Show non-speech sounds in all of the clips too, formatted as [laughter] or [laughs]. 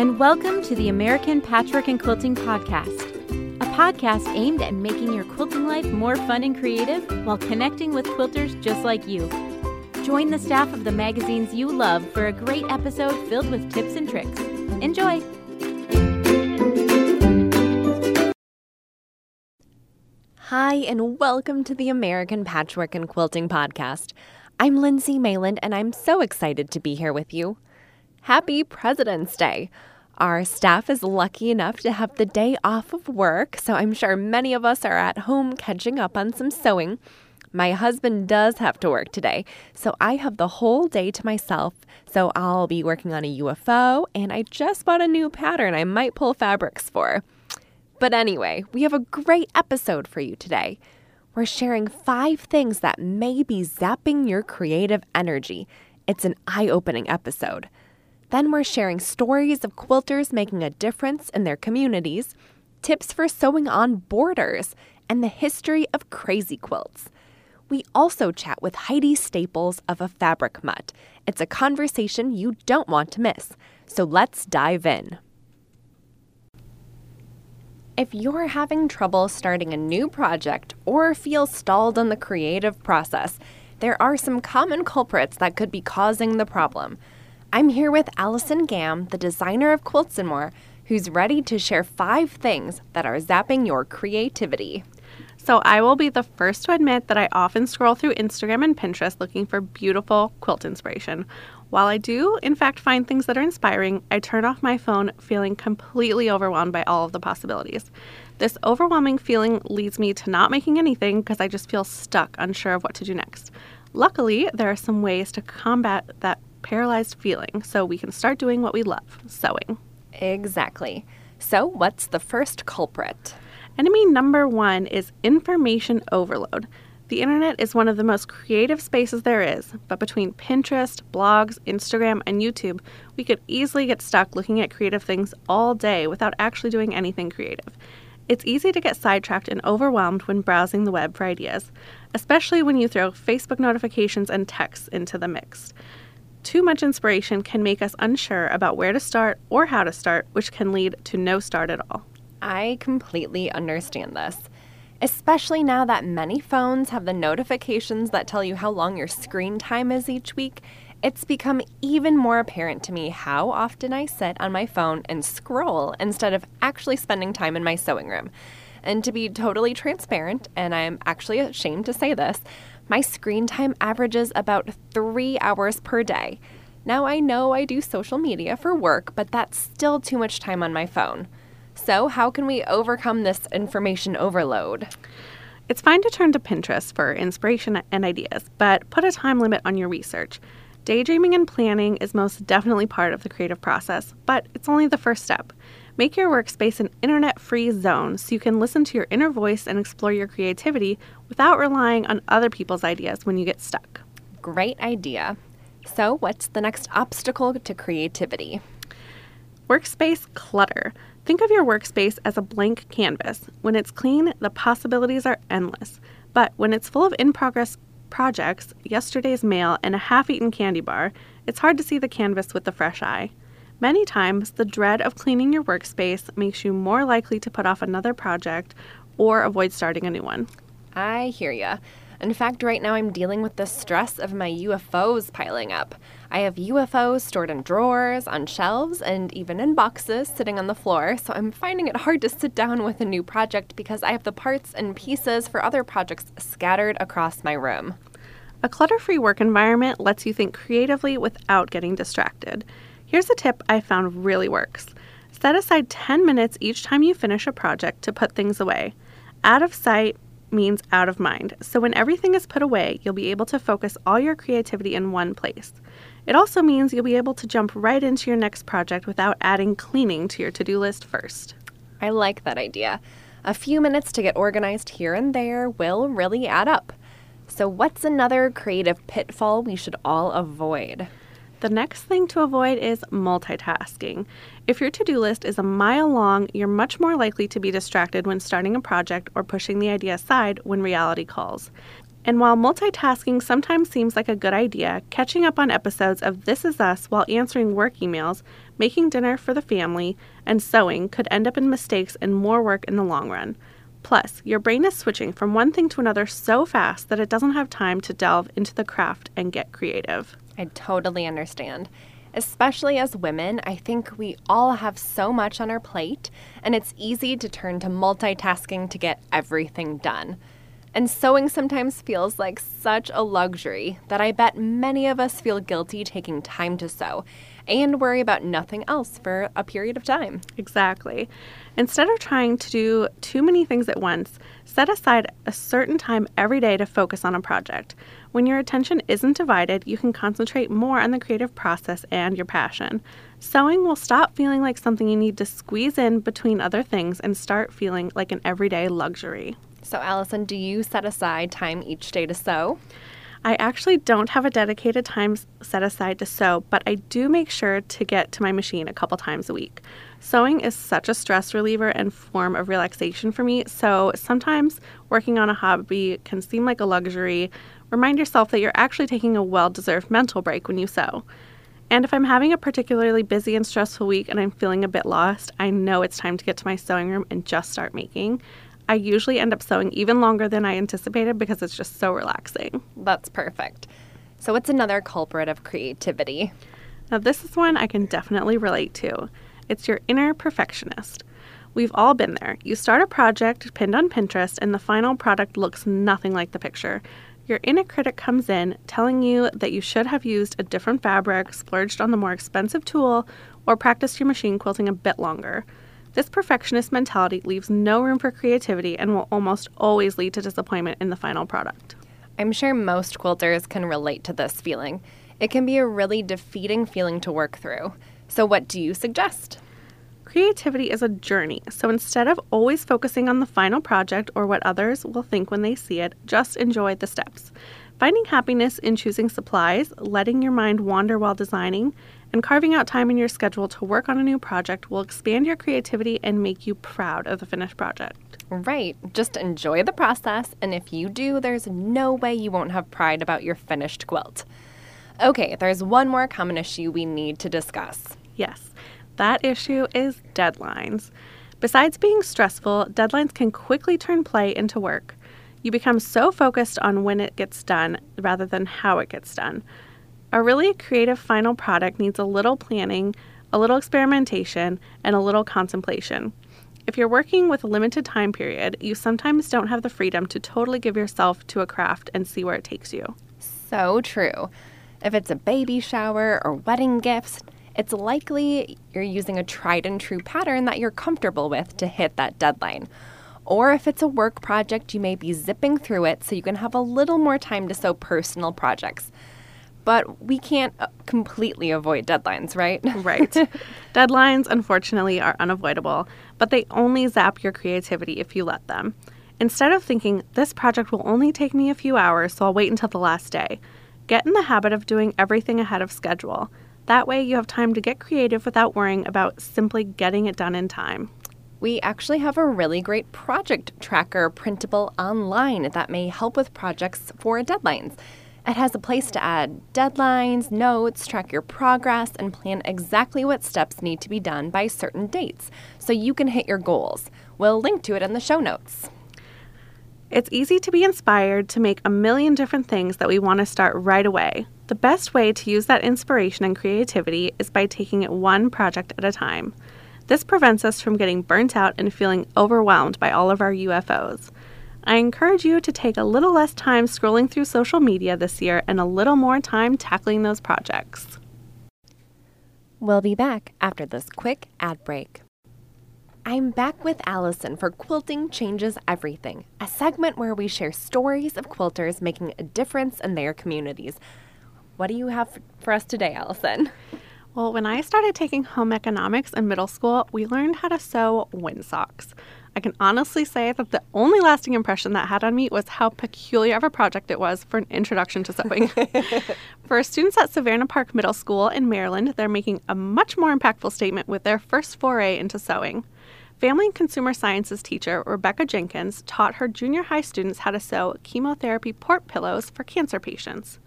and welcome to the American Patchwork and Quilting Podcast, a podcast aimed at making your quilting life more fun and creative while connecting with quilters just like you. Join the staff of the magazines you love for a great episode filled with tips and tricks. Enjoy! Hi, and welcome to the American Patchwork and Quilting Podcast. I'm Lindsay Mayland, and I'm so excited to be here with you. Happy President's Day! Our staff is lucky enough to have the day off of work, so I'm sure many of us are at home catching up on some sewing. My husband does have to work today, so I have the whole day to myself. So I'll be working on a UFO, and I just bought a new pattern I might pull fabrics for. But anyway, we have a great episode for you today. We're sharing five things that may be zapping your creative energy. It's an eye opening episode. Then we're sharing stories of quilters making a difference in their communities, tips for sewing on borders, and the history of crazy quilts. We also chat with Heidi Staples of A Fabric Mutt. It's a conversation you don't want to miss. So let's dive in. If you're having trouble starting a new project or feel stalled in the creative process, there are some common culprits that could be causing the problem. I'm here with Allison Gam, the designer of Quilts and More, who's ready to share five things that are zapping your creativity. So, I will be the first to admit that I often scroll through Instagram and Pinterest looking for beautiful quilt inspiration. While I do, in fact, find things that are inspiring, I turn off my phone feeling completely overwhelmed by all of the possibilities. This overwhelming feeling leads me to not making anything because I just feel stuck, unsure of what to do next. Luckily, there are some ways to combat that paralyzed feeling so we can start doing what we love sewing. Exactly. So, what's the first culprit? Enemy number one is information overload. The internet is one of the most creative spaces there is, but between Pinterest, blogs, Instagram, and YouTube, we could easily get stuck looking at creative things all day without actually doing anything creative. It's easy to get sidetracked and overwhelmed when browsing the web for ideas, especially when you throw Facebook notifications and texts into the mix. Too much inspiration can make us unsure about where to start or how to start, which can lead to no start at all. I completely understand this, especially now that many phones have the notifications that tell you how long your screen time is each week. It's become even more apparent to me how often I sit on my phone and scroll instead of actually spending time in my sewing room. And to be totally transparent, and I'm actually ashamed to say this, my screen time averages about three hours per day. Now, I know I do social media for work, but that's still too much time on my phone. So, how can we overcome this information overload? It's fine to turn to Pinterest for inspiration and ideas, but put a time limit on your research. Daydreaming and planning is most definitely part of the creative process, but it's only the first step. Make your workspace an internet free zone so you can listen to your inner voice and explore your creativity without relying on other people's ideas when you get stuck. Great idea. So, what's the next obstacle to creativity? Workspace clutter. Think of your workspace as a blank canvas. When it's clean, the possibilities are endless. But when it's full of in progress projects, yesterday's mail, and a half eaten candy bar, it's hard to see the canvas with the fresh eye. Many times, the dread of cleaning your workspace makes you more likely to put off another project or avoid starting a new one. I hear ya. In fact, right now I'm dealing with the stress of my UFOs piling up. I have UFOs stored in drawers, on shelves, and even in boxes sitting on the floor, so I'm finding it hard to sit down with a new project because I have the parts and pieces for other projects scattered across my room. A clutter free work environment lets you think creatively without getting distracted. Here's a tip I found really works set aside 10 minutes each time you finish a project to put things away. Out of sight means out of mind, so when everything is put away, you'll be able to focus all your creativity in one place. It also means you'll be able to jump right into your next project without adding cleaning to your to do list first. I like that idea. A few minutes to get organized here and there will really add up. So, what's another creative pitfall we should all avoid? The next thing to avoid is multitasking. If your to do list is a mile long, you're much more likely to be distracted when starting a project or pushing the idea aside when reality calls. And while multitasking sometimes seems like a good idea, catching up on episodes of This Is Us while answering work emails, making dinner for the family, and sewing could end up in mistakes and more work in the long run. Plus, your brain is switching from one thing to another so fast that it doesn't have time to delve into the craft and get creative. I totally understand. Especially as women, I think we all have so much on our plate, and it's easy to turn to multitasking to get everything done. And sewing sometimes feels like such a luxury that I bet many of us feel guilty taking time to sew and worry about nothing else for a period of time. Exactly. Instead of trying to do too many things at once, set aside a certain time every day to focus on a project. When your attention isn't divided, you can concentrate more on the creative process and your passion. Sewing will stop feeling like something you need to squeeze in between other things and start feeling like an everyday luxury. So, Allison, do you set aside time each day to sew? I actually don't have a dedicated time set aside to sew, but I do make sure to get to my machine a couple times a week. Sewing is such a stress reliever and form of relaxation for me, so sometimes working on a hobby can seem like a luxury. Remind yourself that you're actually taking a well deserved mental break when you sew. And if I'm having a particularly busy and stressful week and I'm feeling a bit lost, I know it's time to get to my sewing room and just start making. I usually end up sewing even longer than I anticipated because it's just so relaxing. That's perfect. So, what's another culprit of creativity? Now, this is one I can definitely relate to. It's your inner perfectionist. We've all been there. You start a project pinned on Pinterest, and the final product looks nothing like the picture. Your inner critic comes in telling you that you should have used a different fabric, splurged on the more expensive tool, or practiced your machine quilting a bit longer. This perfectionist mentality leaves no room for creativity and will almost always lead to disappointment in the final product. I'm sure most quilters can relate to this feeling. It can be a really defeating feeling to work through. So, what do you suggest? Creativity is a journey, so instead of always focusing on the final project or what others will think when they see it, just enjoy the steps. Finding happiness in choosing supplies, letting your mind wander while designing, and carving out time in your schedule to work on a new project will expand your creativity and make you proud of the finished project. Right. Just enjoy the process, and if you do, there's no way you won't have pride about your finished quilt. Okay, there's one more common issue we need to discuss. Yes, that issue is deadlines. Besides being stressful, deadlines can quickly turn play into work. You become so focused on when it gets done rather than how it gets done. A really creative final product needs a little planning, a little experimentation, and a little contemplation. If you're working with a limited time period, you sometimes don't have the freedom to totally give yourself to a craft and see where it takes you. So true. If it's a baby shower or wedding gifts, it's likely you're using a tried and true pattern that you're comfortable with to hit that deadline. Or if it's a work project, you may be zipping through it so you can have a little more time to sew personal projects but we can't uh, completely avoid deadlines, right? right. [laughs] Deadlines, unfortunately, are unavoidable, but they only zap your creativity if you let them. Instead of thinking, this project will only take me a few hours, so I'll wait until the last day, get in the habit of doing everything ahead of schedule. That way, you have time to get creative without worrying about simply getting it done in time. We actually have a really great project tracker printable online that may help with projects for deadlines. It has a place to add deadlines, notes, track your progress, and plan exactly what steps need to be done by certain dates so you can hit your goals. We'll link to it in the show notes. It's easy to be inspired to make a million different things that we want to start right away. The best way to use that inspiration and creativity is by taking it one project at a time. This prevents us from getting burnt out and feeling overwhelmed by all of our UFOs. I encourage you to take a little less time scrolling through social media this year and a little more time tackling those projects. We'll be back after this quick ad break. I'm back with Allison for Quilting Changes Everything, a segment where we share stories of quilters making a difference in their communities. What do you have for us today, Allison? Well, when I started taking home economics in middle school, we learned how to sew windsocks. I can honestly say that the only lasting impression that had on me was how peculiar of a project it was for an introduction to sewing. [laughs] for students at Severna Park Middle School in Maryland, they're making a much more impactful statement with their first foray into sewing. Family and Consumer Sciences teacher Rebecca Jenkins taught her junior high students how to sew chemotherapy port pillows for cancer patients.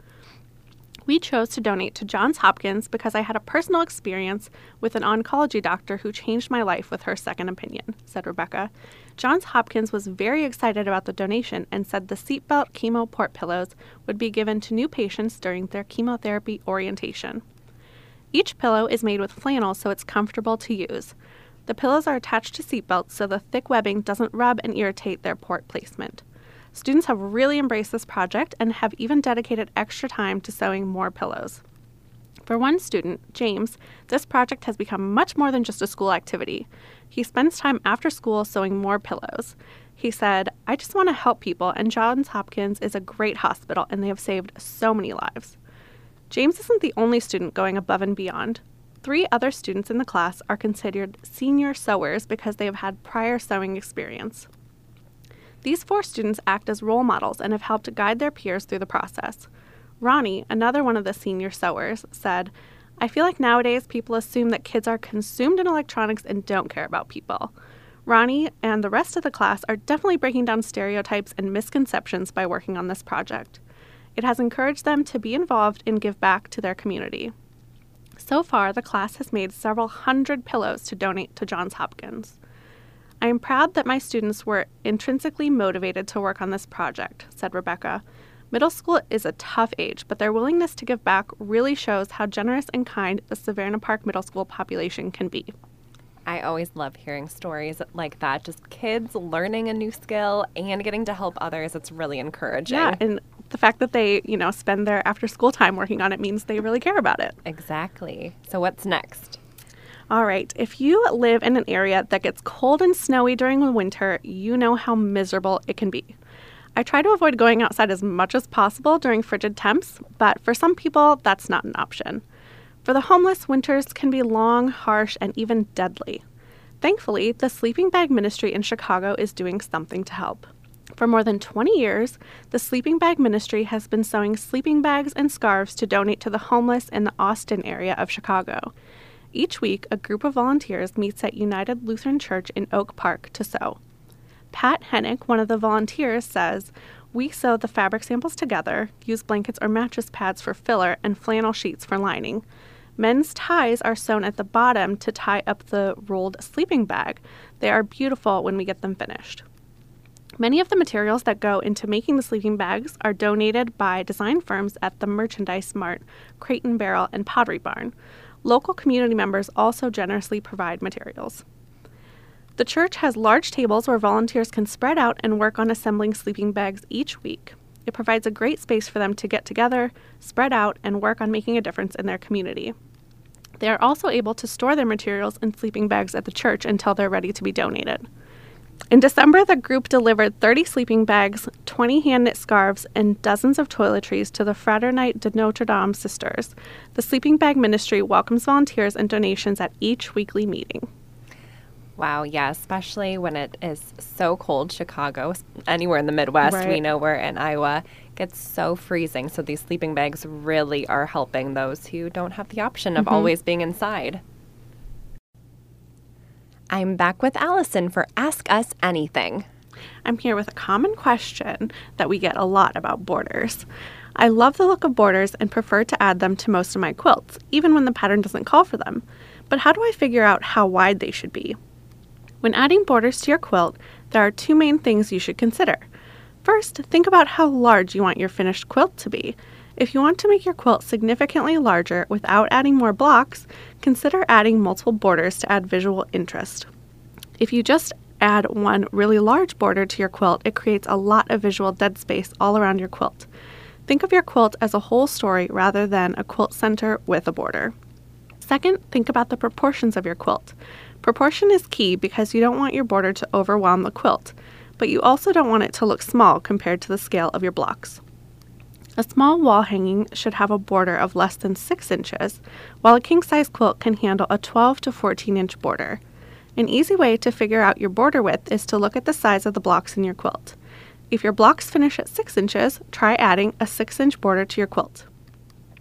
We chose to donate to Johns Hopkins because I had a personal experience with an oncology doctor who changed my life with her second opinion, said Rebecca. Johns Hopkins was very excited about the donation and said the seatbelt chemo port pillows would be given to new patients during their chemotherapy orientation. Each pillow is made with flannel so it's comfortable to use. The pillows are attached to seatbelts so the thick webbing doesn't rub and irritate their port placement. Students have really embraced this project and have even dedicated extra time to sewing more pillows. For one student, James, this project has become much more than just a school activity. He spends time after school sewing more pillows. He said, I just want to help people, and Johns Hopkins is a great hospital and they have saved so many lives. James isn't the only student going above and beyond. Three other students in the class are considered senior sewers because they have had prior sewing experience. These four students act as role models and have helped guide their peers through the process. Ronnie, another one of the senior sewers, said, I feel like nowadays people assume that kids are consumed in electronics and don't care about people. Ronnie and the rest of the class are definitely breaking down stereotypes and misconceptions by working on this project. It has encouraged them to be involved and give back to their community. So far, the class has made several hundred pillows to donate to Johns Hopkins. I am proud that my students were intrinsically motivated to work on this project, said Rebecca. Middle school is a tough age, but their willingness to give back really shows how generous and kind the Severna Park Middle School population can be. I always love hearing stories like that. Just kids learning a new skill and getting to help others. It's really encouraging. Yeah, and the fact that they, you know, spend their after school time working on it means they really care about it. Exactly. So, what's next? All right, if you live in an area that gets cold and snowy during the winter, you know how miserable it can be. I try to avoid going outside as much as possible during frigid temps, but for some people, that's not an option. For the homeless, winters can be long, harsh, and even deadly. Thankfully, the Sleeping Bag Ministry in Chicago is doing something to help. For more than 20 years, the Sleeping Bag Ministry has been sewing sleeping bags and scarves to donate to the homeless in the Austin area of Chicago. Each week, a group of volunteers meets at United Lutheran Church in Oak Park to sew. Pat Hennick, one of the volunteers, says, We sew the fabric samples together, use blankets or mattress pads for filler, and flannel sheets for lining. Men's ties are sewn at the bottom to tie up the rolled sleeping bag. They are beautiful when we get them finished. Many of the materials that go into making the sleeping bags are donated by design firms at the Merchandise Mart, Crate and Barrel, and Pottery Barn. Local community members also generously provide materials. The church has large tables where volunteers can spread out and work on assembling sleeping bags each week. It provides a great space for them to get together, spread out, and work on making a difference in their community. They are also able to store their materials in sleeping bags at the church until they're ready to be donated. In December, the group delivered 30 sleeping bags, 20 hand knit scarves, and dozens of toiletries to the Fraternite de Notre Dame Sisters. The Sleeping Bag Ministry welcomes volunteers and donations at each weekly meeting. Wow, yeah, especially when it is so cold. Chicago, anywhere in the Midwest, Right. we know we're in Iowa, gets so freezing. So these sleeping bags really are helping those who don't have the option of mm-hmm. always being inside. I'm back with Allison for Ask Us Anything. I'm here with a common question that we get a lot about borders. I love the look of borders and prefer to add them to most of my quilts, even when the pattern doesn't call for them. But how do I figure out how wide they should be? When adding borders to your quilt, there are two main things you should consider. First, think about how large you want your finished quilt to be. If you want to make your quilt significantly larger without adding more blocks, consider adding multiple borders to add visual interest. If you just add one really large border to your quilt, it creates a lot of visual dead space all around your quilt. Think of your quilt as a whole story rather than a quilt center with a border. Second, think about the proportions of your quilt. Proportion is key because you don't want your border to overwhelm the quilt, but you also don't want it to look small compared to the scale of your blocks. A small wall hanging should have a border of less than 6 inches, while a king size quilt can handle a 12 to 14 inch border. An easy way to figure out your border width is to look at the size of the blocks in your quilt. If your blocks finish at 6 inches, try adding a 6 inch border to your quilt.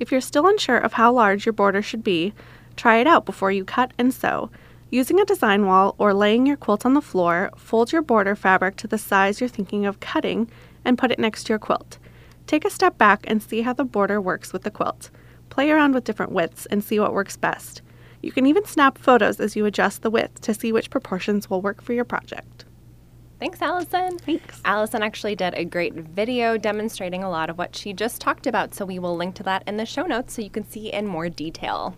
If you're still unsure of how large your border should be, try it out before you cut and sew. Using a design wall or laying your quilt on the floor, fold your border fabric to the size you're thinking of cutting and put it next to your quilt. Take a step back and see how the border works with the quilt. Play around with different widths and see what works best. You can even snap photos as you adjust the width to see which proportions will work for your project. Thanks, Allison. Thanks. Allison actually did a great video demonstrating a lot of what she just talked about, so we will link to that in the show notes so you can see in more detail.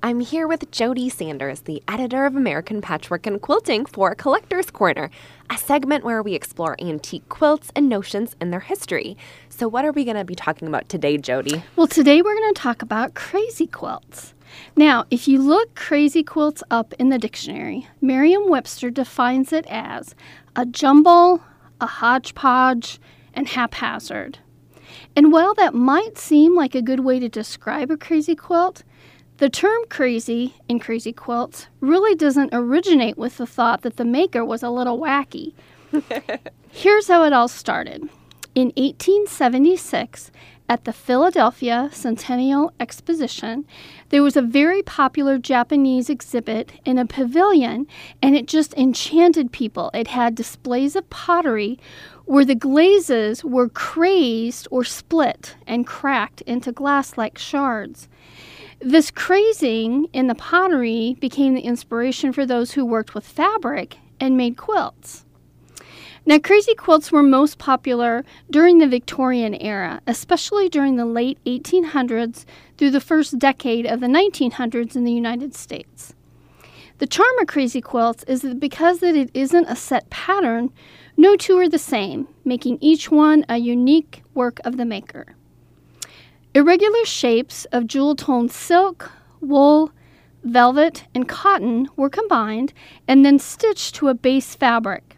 I'm here with Jody Sanders, the editor of American Patchwork and Quilting for Collector's Corner, a segment where we explore antique quilts and notions in their history. So, what are we going to be talking about today, Jody? Well, today we're going to talk about crazy quilts. Now, if you look crazy quilts up in the dictionary, Merriam Webster defines it as a jumble, a hodgepodge, and haphazard. And while that might seem like a good way to describe a crazy quilt, the term crazy in crazy quilts really doesn't originate with the thought that the maker was a little wacky. [laughs] Here's how it all started. In 1876, at the Philadelphia Centennial Exposition, there was a very popular Japanese exhibit in a pavilion, and it just enchanted people. It had displays of pottery where the glazes were crazed or split and cracked into glass like shards. This crazing in the pottery became the inspiration for those who worked with fabric and made quilts. Now, crazy quilts were most popular during the Victorian era, especially during the late 1800s through the first decade of the 1900s in the United States. The charm of crazy quilts is that because that it isn't a set pattern, no two are the same, making each one a unique work of the maker. Irregular shapes of jewel toned silk, wool, velvet, and cotton were combined and then stitched to a base fabric.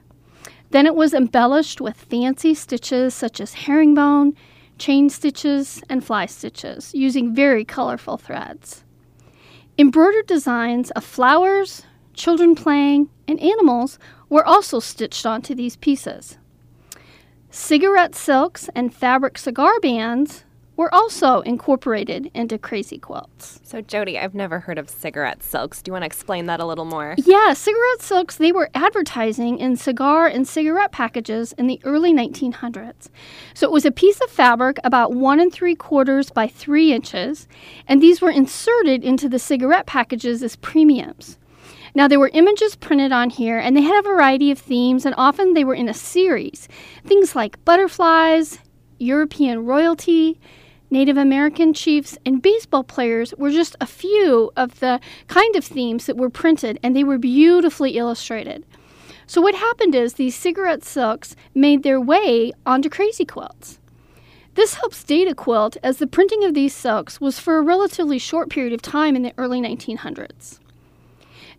Then it was embellished with fancy stitches such as herringbone, chain stitches, and fly stitches using very colorful threads. Embroidered designs of flowers, children playing, and animals were also stitched onto these pieces. Cigarette silks and fabric cigar bands were also incorporated into crazy quilts. So, Jody, I've never heard of cigarette silks. Do you want to explain that a little more? Yeah, cigarette silks, they were advertising in cigar and cigarette packages in the early 1900s. So it was a piece of fabric about one and three quarters by three inches, and these were inserted into the cigarette packages as premiums. Now, there were images printed on here, and they had a variety of themes, and often they were in a series. Things like butterflies, European royalty, Native American chiefs, and baseball players were just a few of the kind of themes that were printed, and they were beautifully illustrated. So, what happened is these cigarette silks made their way onto crazy quilts. This helps date a quilt as the printing of these silks was for a relatively short period of time in the early 1900s.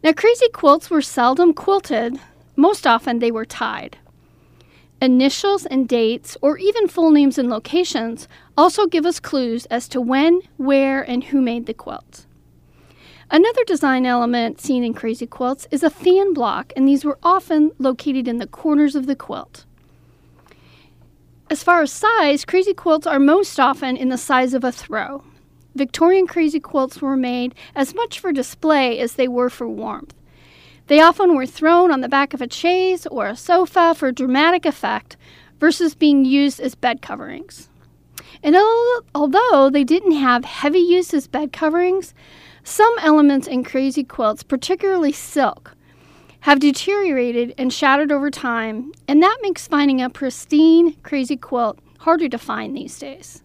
Now, crazy quilts were seldom quilted, most often they were tied. Initials and dates, or even full names and locations, also give us clues as to when, where, and who made the quilt. Another design element seen in crazy quilts is a fan block, and these were often located in the corners of the quilt. As far as size, crazy quilts are most often in the size of a throw. Victorian crazy quilts were made as much for display as they were for warmth. They often were thrown on the back of a chaise or a sofa for dramatic effect versus being used as bed coverings. And although they didn't have heavy use as bed coverings, some elements in crazy quilts, particularly silk, have deteriorated and shattered over time, and that makes finding a pristine crazy quilt harder to find these days.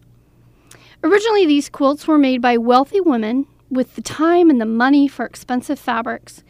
Originally, these quilts were made by wealthy women with the time and the money for expensive fabrics,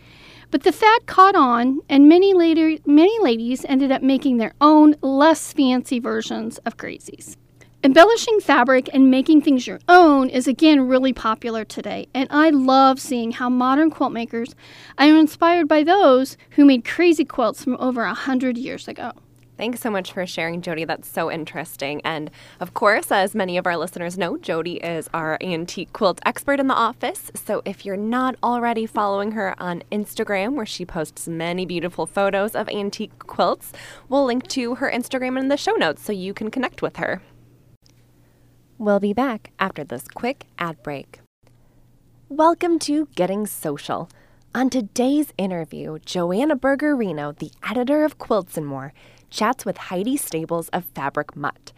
but the fad caught on, and many later many ladies ended up making their own less fancy versions of crazies. Embellishing fabric and making things your own is again really popular today, and I love seeing how modern quilt makers are inspired by those who made crazy quilts from over a hundred years ago. Thanks so much for sharing, Jody. That's so interesting. And of course, as many of our listeners know, Jody is our antique quilt expert in the office. So if you're not already following her on Instagram, where she posts many beautiful photos of antique quilts, we'll link to her Instagram in the show notes so you can connect with her. We'll be back after this quick ad break. Welcome to Getting Social On today's interview, Joanna Burgarino, the editor of Quilts and More, chats with Heidi Staples of Fabric Mutt.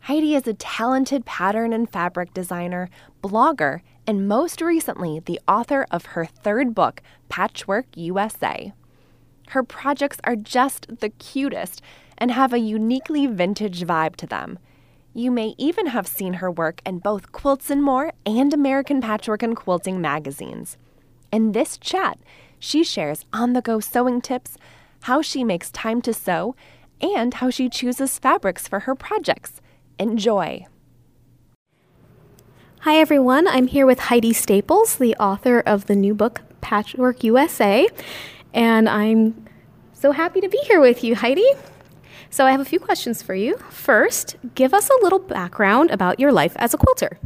Heidi is a talented pattern and fabric designer, blogger, and most recently, the author of her third book, Patchwork USA. Her projects are just the cutest and have a uniquely vintage vibe to them. You may even have seen her work in both Quilts and More and American Patchwork and Quilting magazines. In this chat, she shares on the go sewing tips, how she makes time to sew, and how she chooses fabrics for her projects. Enjoy! Hi, everyone. I'm here with Heidi Staples, the author of the new book, Patchwork USA. And I'm so happy to be here with you, Heidi. So, I have a few questions for you. First, give us a little background about your life as a quilter.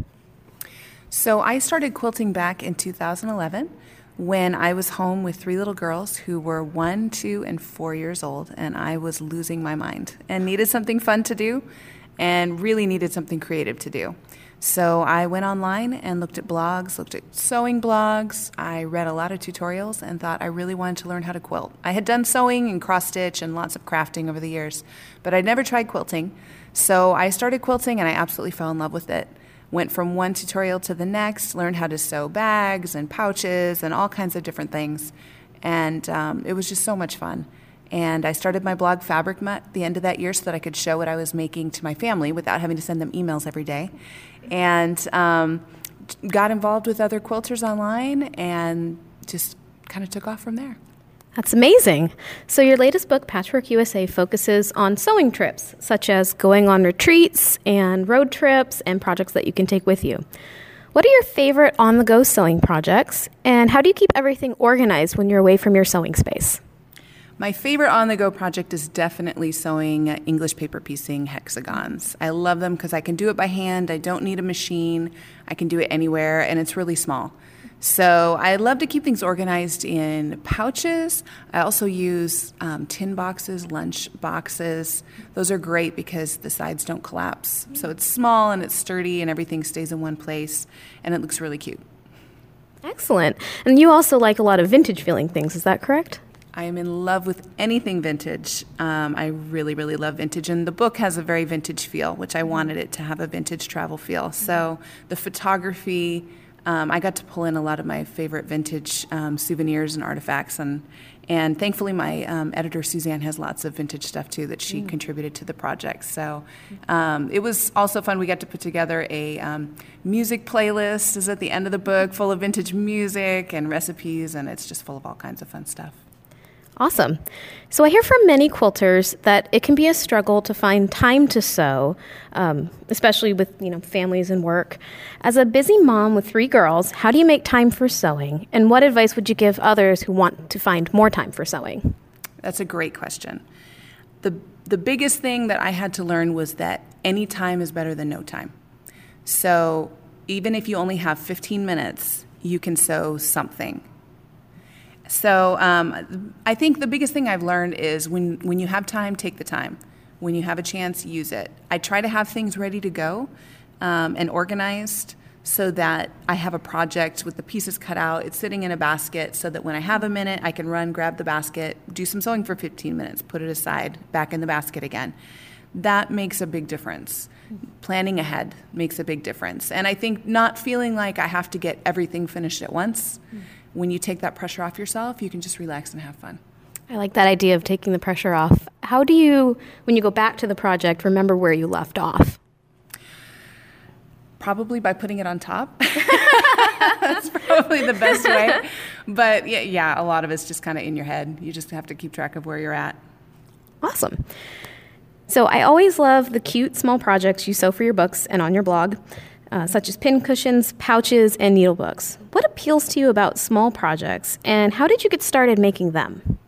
So, I started quilting back in 2011 when I was home with three little girls who were one, two, and four years old, and I was losing my mind and needed something fun to do and really needed something creative to do. So I went online and looked at blogs, looked at sewing blogs. I read a lot of tutorials and thought I really wanted to learn how to quilt. I had done sewing and cross stitch and lots of crafting over the years, but I'd never tried quilting. So I started quilting and I absolutely fell in love with it. Went from one tutorial to the next, learned how to sew bags and pouches and all kinds of different things. And um, it was just so much fun. And I started my blog Fabric Mutt the end of that year so that I could show what I was making to my family without having to send them emails every day. And um, got involved with other quilters online and just kind of took off from there. That's amazing. So, your latest book, Patchwork USA, focuses on sewing trips, such as going on retreats and road trips and projects that you can take with you. What are your favorite on the go sewing projects, and how do you keep everything organized when you're away from your sewing space? My favorite on the go project is definitely sewing English paper piecing hexagons. I love them because I can do it by hand, I don't need a machine, I can do it anywhere, and it's really small. So I love to keep things organized in pouches. I also use um, tin boxes, lunch boxes. Those are great because the sides don't collapse. So it's small and it's sturdy and everything stays in one place and it looks really cute. Excellent. And you also like a lot of vintage feeling things, is that correct? I am in love with anything vintage. Um, I really, really love vintage. And the book has a very vintage feel, which I wanted it to have a vintage travel feel. So the photography, um, I got to pull in a lot of my favorite vintage um, souvenirs and artifacts. And, and thankfully, my um, editor, Suzanne, has lots of vintage stuff too that she mm. contributed to the project. So um, it was also fun. We got to put together a um, music playlist, is at the end of the book, full of vintage music and recipes, and it's just full of all kinds of fun stuff. Awesome. So I hear from many quilters that it can be a struggle to find time to sew, um, especially with you know families and work. As a busy mom with three girls, how do you make time for sewing? And what advice would you give others who want to find more time for sewing? That's a great question. the The biggest thing that I had to learn was that any time is better than no time. So even if you only have 15 minutes, you can sew something so um, I think the biggest thing I've learned is when, when you have time, take the time. When you have a chance, use it. I try to have things ready to go um, and organized so that I have a project with the pieces cut out. It's sitting in a basket so that when I have a minute, I can run, grab the basket, do some sewing for 15 minutes, put it aside, back in the basket again. That makes a big difference. Planning ahead makes a big difference. And I think not feeling like I have to get everything finished at once. Mm when you take that pressure off yourself, you can just relax and have fun. I like that idea of taking the pressure off. How do you, when you go back to the project, remember where you left off? Probably by putting it on top. [laughs] That's probably the best way. But yeah, yeah, a lot of it's just kind of in your head. You just have to keep track of where you're at. Awesome. So I always love the cute small projects you sew for your books and on your blog uh, such as pin cushions, pouches, and needlebooks. What appeals to you about small projects, and how did you get started making them?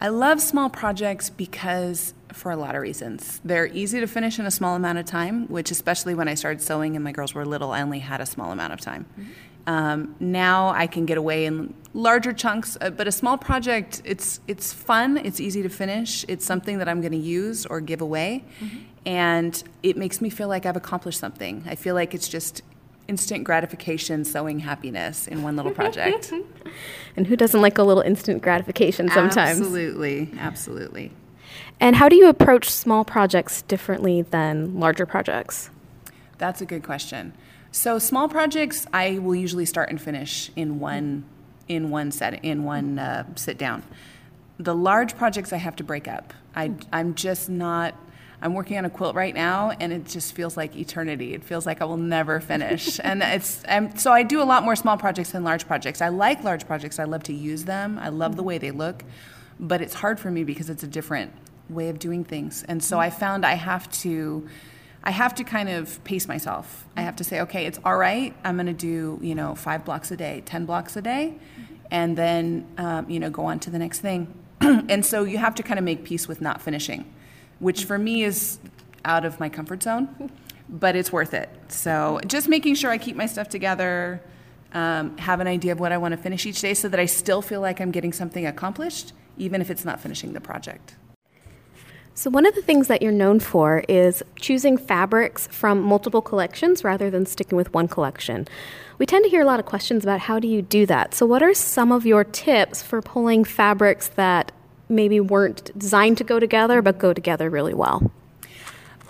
I love small projects because for a lot of reasons. They're easy to finish in a small amount of time, which, especially when I started sewing and my girls were little, I only had a small amount of time. Mm-hmm. Um, now I can get away in larger chunks, uh, but a small project, it's it's fun. It's easy to finish. It's something that I'm going to use or give away, mm-hmm. And it makes me feel like I've accomplished something. I feel like it's just instant gratification sowing happiness in one little project. [laughs] and who doesn't like a little instant gratification sometimes? Absolutely, absolutely. And how do you approach small projects differently than larger projects? That's a good question. So small projects, I will usually start and finish in one in one set in one uh, sit down. The large projects I have to break up. I I'm just not. I'm working on a quilt right now, and it just feels like eternity. It feels like I will never finish, [laughs] and it's I'm, so I do a lot more small projects than large projects. I like large projects. I love to use them. I love the mm-hmm. way they look, but it's hard for me because it's a different way of doing things, and so I mm-hmm. found I have to I have to kind of pace myself. I have to say, okay, it's all right. I'm going to do, you know, five blocks a day, 10 blocks a day, mm-hmm. and then, um, you know, go on to the next thing. [clears throat] and so you have to kind of make peace with not finishing, which for me is out of my comfort zone, but it's worth it. So just making sure I keep my stuff together, um, have an idea of what I want to finish each day so that I still feel like I'm getting something accomplished, even if it's not finishing the project. So, one of the things that you're known for is choosing fabrics from multiple collections rather than sticking with one collection. We tend to hear a lot of questions about how do you do that. So, what are some of your tips for pulling fabrics that maybe weren't designed to go together but go together really well?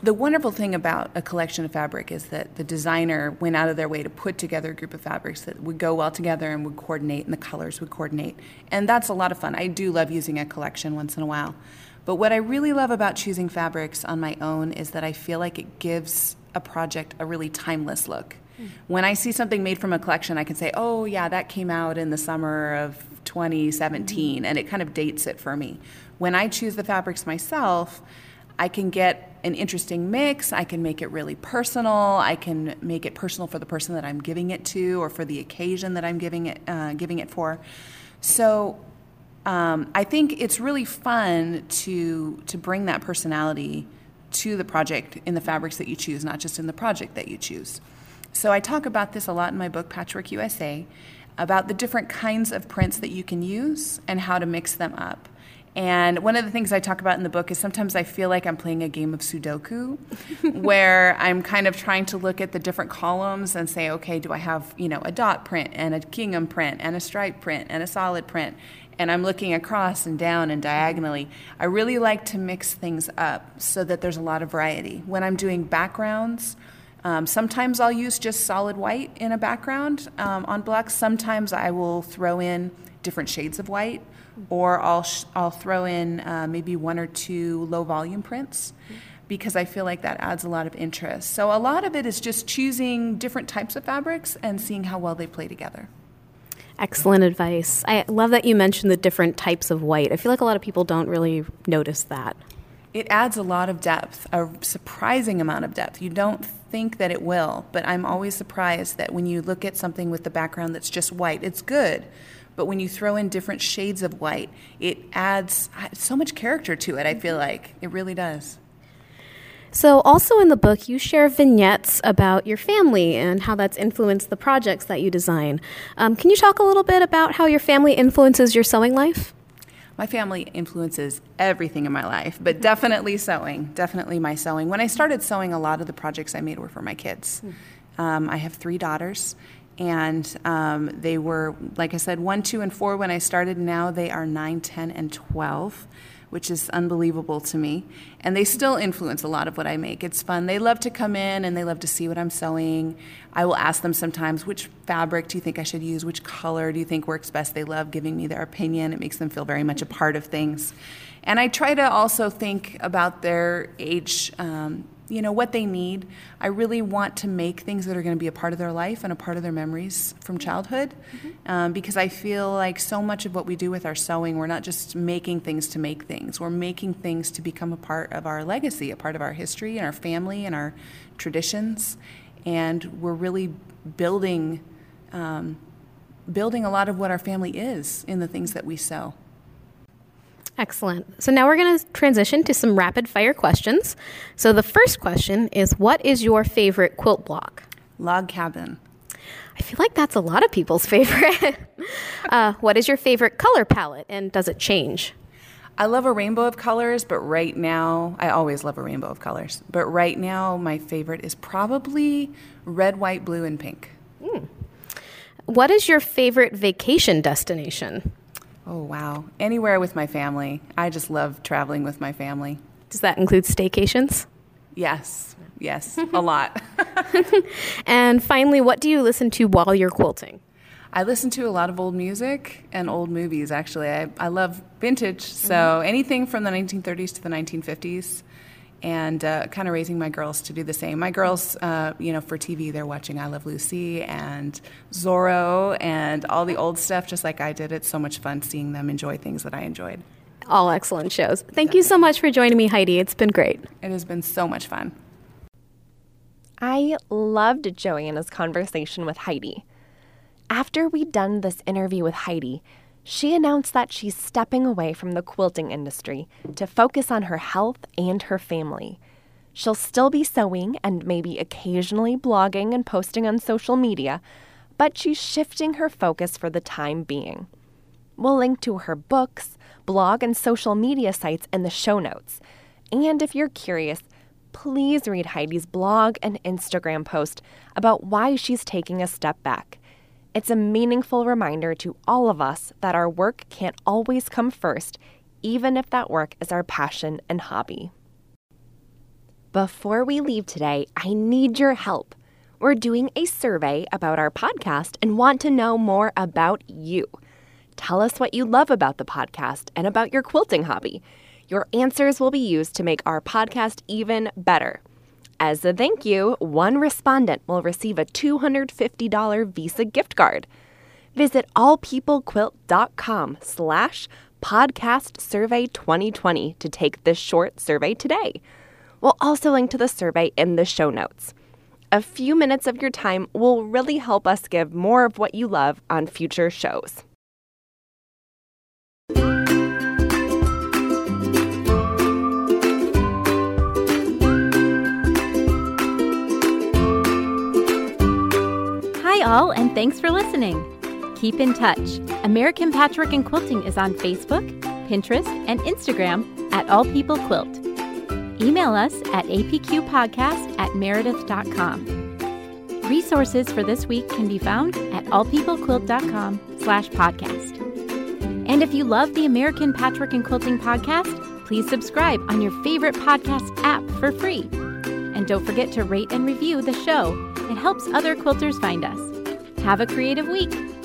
The wonderful thing about a collection of fabric is that the designer went out of their way to put together a group of fabrics that would go well together and would coordinate, and the colors would coordinate. And that's a lot of fun. I do love using a collection once in a while. But what I really love about choosing fabrics on my own is that I feel like it gives a project a really timeless look. Mm. When I see something made from a collection, I can say, oh, yeah, that came out in the summer of 2017, mm. and it kind of dates it for me. When I choose the fabrics myself, I can get an interesting mix. I can make it really personal. I can make it personal for the person that I'm giving it to or for the occasion that I'm giving it, uh, giving it for. So um, I think it's really fun to to bring that personality to the project in the fabrics that you choose, not just in the project that you choose. So I talk about this a lot in my book Patchwork USA about the different kinds of prints that you can use and how to mix them up. And one of the things I talk about in the book is sometimes I feel like I'm playing a game of Sudoku, [laughs] where I'm kind of trying to look at the different columns and say, okay, do I have you know a dot print and a gingham print and a stripe print and a solid print, and I'm looking across and down and diagonally. I really like to mix things up so that there's a lot of variety. When I'm doing backgrounds, um, sometimes I'll use just solid white in a background um, on blocks. Sometimes I will throw in different shades of white, or I'll sh- I'll throw in uh, maybe one or two low volume prints because I feel like that adds a lot of interest. So a lot of it is just choosing different types of fabrics and seeing how well they play together. Excellent advice. I love that you mentioned the different types of white. I feel like a lot of people don't really notice that. It adds a lot of depth, a surprising amount of depth. You don't think that it will, but I'm always surprised that when you look at something with the background that's just white, it's good. But when you throw in different shades of white, it adds so much character to it, I feel like. It really does. So, also in the book, you share vignettes about your family and how that's influenced the projects that you design. Um, can you talk a little bit about how your family influences your sewing life? My family influences everything in my life, but definitely sewing, definitely my sewing. When I started sewing, a lot of the projects I made were for my kids. Um, I have three daughters, and um, they were, like I said, one, two, and four when I started. Now they are nine, ten, and 12 which is unbelievable to me. And they still influence a lot of what I make. It's fun. They love to come in and they love to see what I'm sewing. I will ask them sometimes, which fabric do you think I should use? Which color do you think works best? They love giving me their opinion. It makes them feel very much a part of things. And I try to also think about their age. Um, you know what they need. I really want to make things that are going to be a part of their life and a part of their memories from childhood, mm-hmm. um, because I feel like so much of what we do with our sewing, we're not just making things to make things. We're making things to become a part of our legacy, a part of our history and our family and our traditions, and we're really building. Um, building a lot of what our family is in the things that we sew. Excellent. So now we're going to transition to some rapid fire questions. So the first question is What is your favorite quilt block? Log cabin. I feel like that's a lot of people's [laughs] favorite. uh, what is your favorite color palette and does it change? I love a rainbow of colors, but right now, I always love a rainbow of colors. But right now, my favorite is probably red, white, blue, and pink. What is your favorite vacation destination? Oh, wow. Anywhere with my family. I just love traveling with my family. Does that include staycations? Yes, yes, [laughs] a lot. [laughs] And finally, what do you listen to while you're quilting? I listen to a lot of old music and old movies, actually. I, I love vintage, so mm-hmm. anything from the 1930s to the 1950s, and uh, kind of raising my girls to do the same. My girls, uh, you know, for TV, they're watching I Love Lucy and Zorro and all the old stuff, just like I did. It's so much fun seeing them enjoy things that I enjoyed. All excellent shows. Thank you so much for joining me, Heidi. It's been great. It has been so much fun. I loved Joanna's conversation with Heidi. After we'd done this interview with Heidi, she announced that she's stepping away from the quilting industry to focus on her health and her family. She'll still be sewing and maybe occasionally blogging and posting on social media, but she's shifting her focus for the time being. We'll link to her books, blog, and social media sites in the show notes. And if you're curious, please read Heidi's blog and Instagram post about why she's taking a step back. It's a meaningful reminder to all of us that our work can't always come first, even if that work is our passion and hobby. Before we leave today, I need your help. We're doing a survey about our podcast and want to know more about you. Tell us what you love about the podcast and about your quilting hobby. Your answers will be used to make our podcast even better. As a thank you, one respondent will receive a $250 Visa gift card. Visit allpeoplequilt.com slash podcast survey 2020 to take this short survey today. We'll also link to the survey in the show notes. A few minutes of your time will really help us give more of what you love on future shows. All, and thanks for listening. Keep in touch. American Patchwork and Quilting is on Facebook, Pinterest, and Instagram at All People Quilt. Email us at apqpodcast at meredith.com. Resources for this week can be found at allpeoplequilt.com slash podcast. And if you love the American Patchwork and Quilting podcast, please subscribe on your favorite podcast app for free. And don't forget to rate and review the show. It helps other quilters find us. Have a creative week.